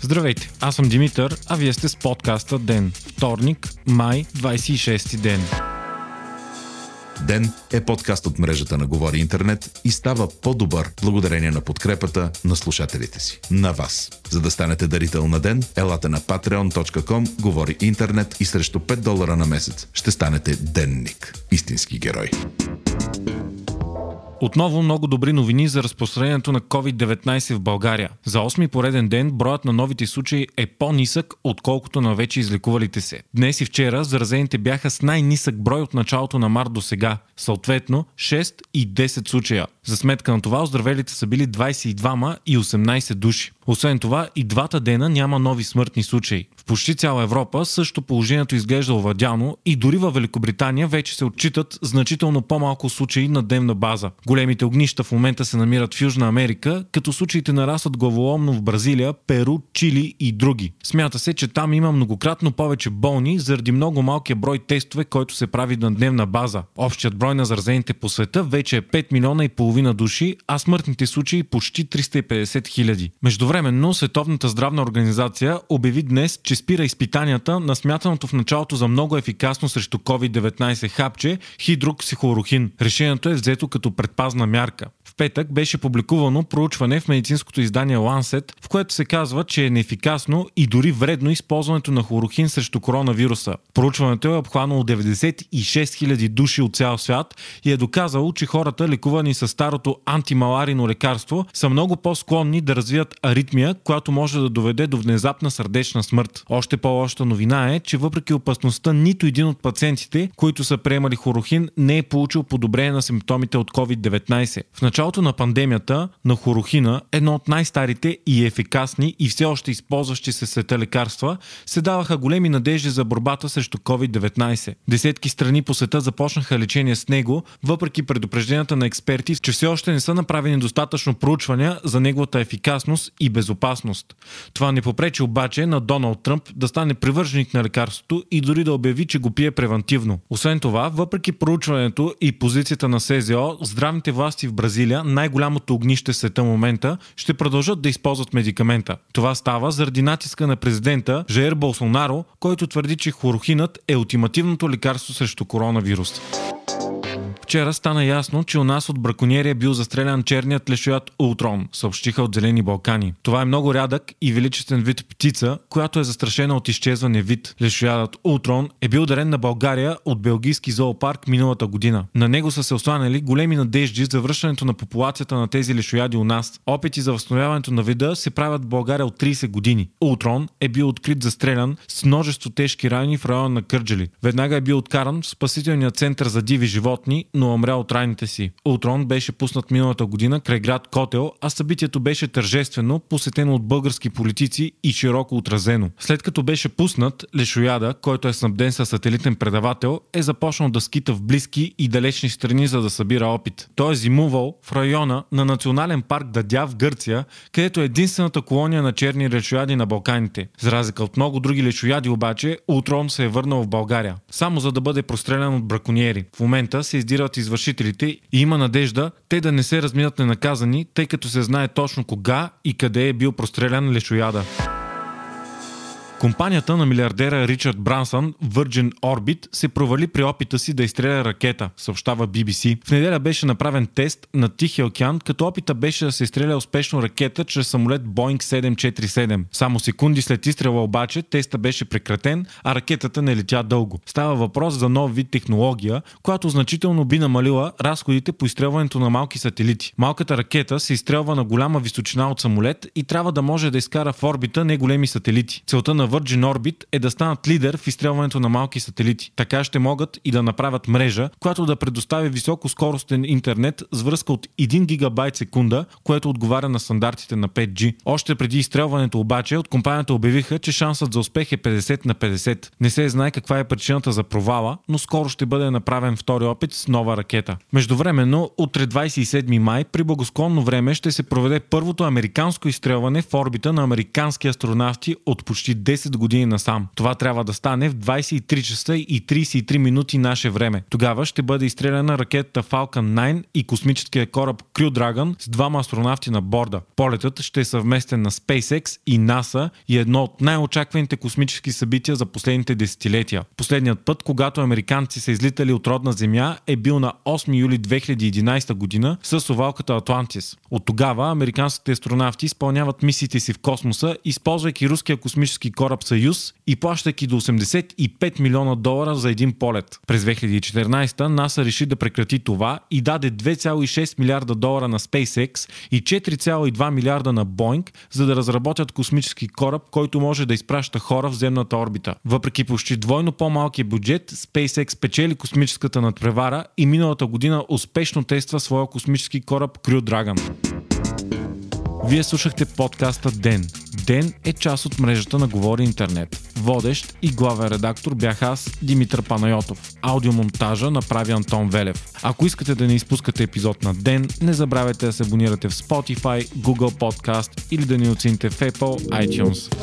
Здравейте, аз съм Димитър, а вие сте с подкаста ДЕН. Вторник, май, 26 ден. Ден е подкаст от мрежата на Говори Интернет и става по-добър благодарение на подкрепата на слушателите си. На вас. За да станете дарител на Ден, елате на patreon.com, Говори Интернет и срещу 5 долара на месец ще станете денник. Истински герой. Отново много добри новини за разпространението на COVID-19 в България. За 8 пореден ден броят на новите случаи е по-нисък, отколкото на вече излекувалите се. Днес и вчера заразените бяха с най-нисък брой от началото на март до сега, съответно 6 и 10 случая. За сметка на това оздравелите са били 22 и 18 души. Освен това, и двата дена няма нови смъртни случаи. В почти цяла Европа също положението изглежда овладяно и дори във Великобритания вече се отчитат значително по-малко случаи на дневна база. Големите огнища в момента се намират в Южна Америка, като случаите нарастват главоломно в Бразилия, Перу, Чили и други. Смята се, че там има многократно повече болни заради много малкия брой тестове, който се прави на дневна база. Общият брой на заразените по света вече е 5 милиона и половина души, а смъртните случаи почти 350 хиляди. Междувременно Световната здравна организация обяви днес, че спира изпитанията на смятаното в началото за много ефикасно срещу COVID-19 хапче хидроксихлорохин. Решението е взето като предпазна мярка. В петък беше публикувано проучване в медицинското издание Lancet, в което се казва, че е неефикасно и дори вредно използването на хлорохин срещу коронавируса. Проучването е обхванало 96 000 души от цял свят и е доказало, че хората, лекувани с старото антималарино лекарство, са много по-склонни да развият аритмия, която може да доведе до внезапна сърдечна смърт. Още по-лошата новина е, че въпреки опасността, нито един от пациентите, които са приемали хлорохин, не е получил подобрение на симптомите от COVID-19. В началото на пандемията на хорохина, едно от най-старите и ефикасни и все още използващи се света лекарства, се даваха големи надежди за борбата срещу COVID-19. Десетки страни по света започнаха лечение с него, въпреки предупрежденията на експерти, че все още не са направени достатъчно проучвания за неговата ефикасност и безопасност. Това не попречи обаче на Доналд Тръмп да стане привърженик на лекарството и дори да обяви, че го пие превентивно. Освен това, въпреки проучването и позицията на СЗО, здравните власти в Бразилия Бразилия, най-голямото огнище в света момента, ще продължат да използват медикамента. Това става заради натиска на президента Жаер Болсонаро, който твърди, че хлорохинът е ултимативното лекарство срещу коронавирус. Вчера стана ясно, че у нас от браконьери е бил застрелян черният лешоят Ултрон, съобщиха от Зелени Балкани. Това е много рядък и величествен вид птица, която е застрашена от изчезване вид. Лешоядът Ултрон е бил дарен на България от белгийски зоопарк миналата година. На него са се останали големи надежди за връщането на популацията на тези лешояди у нас. Опити за възстановяването на вида се правят в България от 30 години. Ултрон е бил открит застрелян с множество тежки рани в района на Кърджали. Веднага е бил откаран в спасителния център за диви животни, но умря от раните си. Ултрон беше пуснат миналата година край град Котел, а събитието беше тържествено, посетено от български политици и широко отразено. След като беше пуснат, Лешояда, който е снабден със сателитен предавател, е започнал да скита в близки и далечни страни, за да събира опит. Той е зимувал в района на национален парк Дадя в Гърция, където е единствената колония на черни лешояди на Балканите. За разлика от много други лешояди обаче, Ултрон се е върнал в България, само за да бъде прострелян от браконьери. В момента се издират от извършителите и има надежда те да не се разминат ненаказани, тъй като се знае точно кога и къде е бил прострелян лешояда. Компанията на милиардера Ричард Брансън, Virgin Orbit, се провали при опита си да изстреля ракета, съобщава BBC. В неделя беше направен тест на Тихия океан, като опита беше да се изстреля успешно ракета чрез самолет Boeing 747. Само секунди след изстрела обаче теста беше прекратен, а ракетата не летя дълго. Става въпрос за нов вид технология, която значително би намалила разходите по изстрелването на малки сателити. Малката ракета се изстрелва на голяма височина от самолет и трябва да може да изкара в орбита не големи сателити. Целта на Virgin Orbit е да станат лидер в изстрелването на малки сателити. Така ще могат и да направят мрежа, която да предостави високоскоростен интернет с връзка от 1 гигабайт секунда, което отговаря на стандартите на 5G. Още преди изстрелването обаче от компанията обявиха, че шансът за успех е 50 на 50. Не се знае каква е причината за провала, но скоро ще бъде направен втори опит с нова ракета. Междувременно, утре 27 май при благосклонно време ще се проведе първото американско изстрелване в орбита на американски астронавти от почти 10 10 години насам. Това трябва да стане в 23 часа и 33 минути наше време. Тогава ще бъде изстреляна ракетата Falcon 9 и космическия кораб Crew Dragon с двама астронавти на борда. Полетът ще е съвместен на SpaceX и NASA и едно от най-очакваните космически събития за последните десетилетия. Последният път, когато американци са излитали от родна земя, е бил на 8 юли 2011 година с овалката Атлантис. От тогава американските астронавти изпълняват мисиите си в космоса, използвайки руския космически кораб Съюз и плащайки до 85 милиона долара за един полет. През 2014 НАСА реши да прекрати това и даде 2,6 милиарда долара на SpaceX и 4,2 милиарда на Boeing, за да разработят космически кораб, който може да изпраща хора в земната орбита. Въпреки почти двойно по-малкия бюджет, SpaceX печели космическата надпревара и миналата година успешно тества своя космически кораб Crew Dragon. Вие слушахте подкаста Ден. Ден е част от мрежата на Говори Интернет. Водещ и главен редактор бях аз, Димитър Панайотов. Аудиомонтажа направи Антон Велев. Ако искате да не изпускате епизод на Ден, не забравяйте да се абонирате в Spotify, Google Podcast или да ни оцените в Apple iTunes.